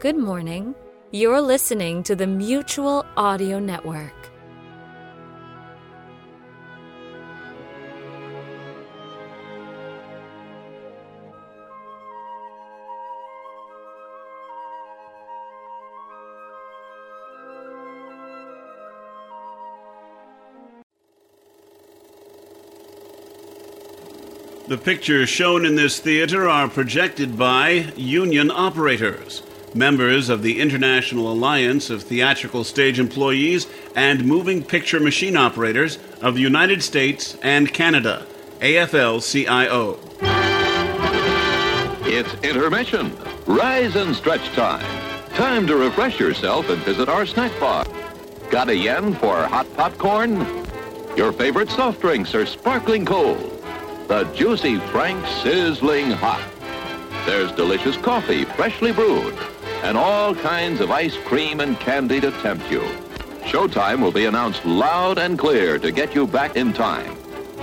Good morning. You're listening to the Mutual Audio Network. The pictures shown in this theater are projected by union operators, members of the International Alliance of Theatrical Stage Employees and Moving Picture Machine Operators of the United States and Canada, AFL CIO. It's intermission. Rise and stretch time. Time to refresh yourself and visit our snack bar. Got a yen for hot popcorn? Your favorite soft drinks are sparkling cold. The Juicy Frank Sizzling Hot. There's delicious coffee, freshly brewed, and all kinds of ice cream and candy to tempt you. Showtime will be announced loud and clear to get you back in time.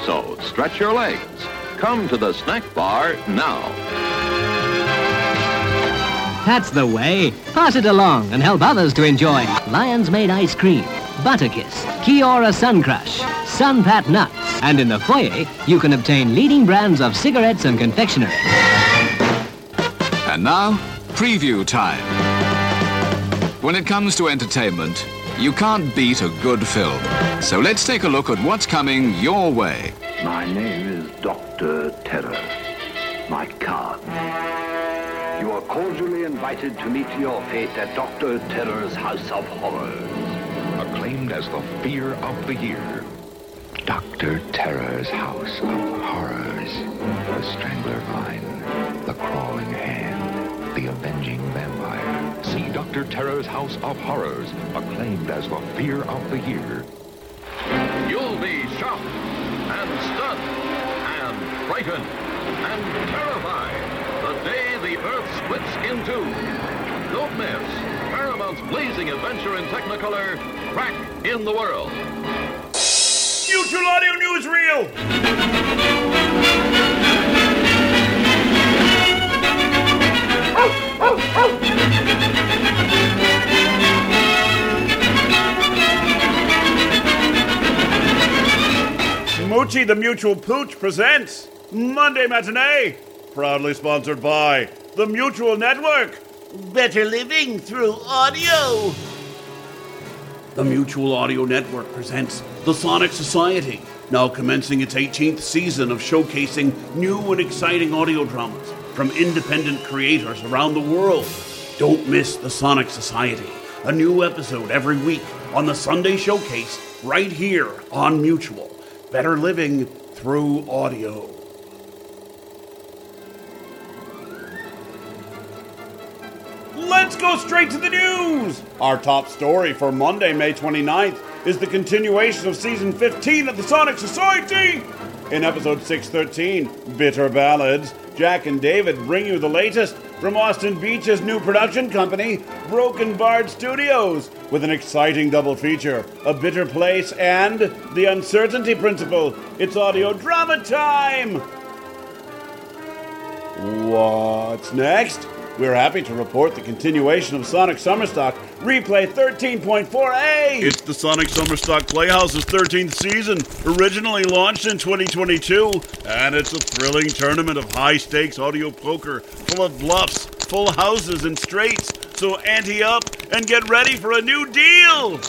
So stretch your legs. Come to the snack bar now. That's the way. Pass it along and help others to enjoy Lyons Maid Ice Cream, Butterkiss, Kia-Ora Sun Crush, Sunpat Nuts, and in the foyer, you can obtain leading brands of cigarettes and confectionery. And now, preview time. When it comes to entertainment, you can't beat a good film. So let's take a look at what's coming your way. My name is Dr. Terror. My card. You are cordially invited to meet your fate at Dr. Terror's House of Horrors. Acclaimed as the fear of the year. Dr. Terror's House of Horrors. The Strangler Vine. The Crawling Hand. Dr. Terror's House of Horrors, acclaimed as the fear of the year. You'll be shocked and stunned and frightened and terrified the day the Earth splits in two. Don't miss Paramount's blazing adventure in Technicolor, Crack in the World. Mutual Audio Newsreel! Moochie the Mutual Pooch presents Monday Matinee, proudly sponsored by the Mutual Network. Better living through audio. The Mutual Audio Network presents The Sonic Society, now commencing its 18th season of showcasing new and exciting audio dramas from independent creators around the world. Don't miss The Sonic Society, a new episode every week on the Sunday Showcase right here on Mutual. Better living through audio. Let's go straight to the news! Our top story for Monday, May 29th is the continuation of season 15 of the Sonic Society! In episode 613, Bitter Ballads, Jack and David bring you the latest from Austin Beach's new production company, Broken Bard Studios, with an exciting double feature A Bitter Place and The Uncertainty Principle. It's audio drama time! What's next? We're happy to report the continuation of Sonic Summerstock, replay 13.4A. It's the Sonic Summerstock Playhouse's 13th season, originally launched in 2022, and it's a thrilling tournament of high stakes audio poker full of bluffs, full houses, and straights. So ante up and get ready for a new deal.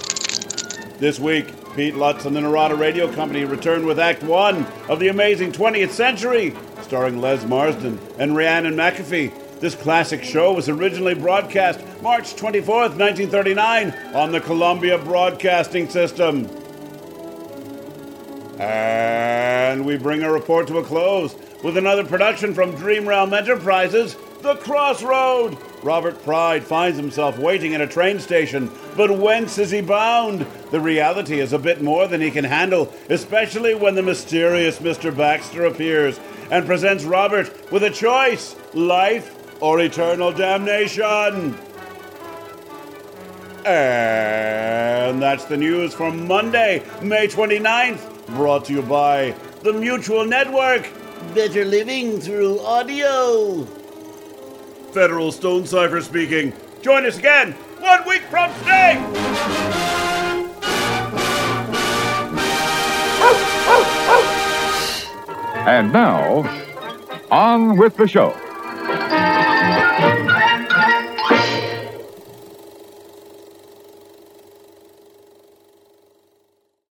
This week, Pete Lutz and the Narada Radio Company return with Act 1 of The Amazing 20th Century, starring Les Marsden and Rhiannon McAfee. This classic show was originally broadcast March 24th, 1939, on the Columbia Broadcasting System. And we bring our report to a close with another production from Dream Realm Enterprises, The Crossroad. Robert Pride finds himself waiting at a train station, but whence is he bound? The reality is a bit more than he can handle, especially when the mysterious Mr. Baxter appears and presents Robert with a choice life or eternal damnation. And that's the news for Monday, May 29th. Brought to you by the Mutual Network. Better living through audio. Federal Stonecipher speaking. Join us again one week from today. And now, on with the show.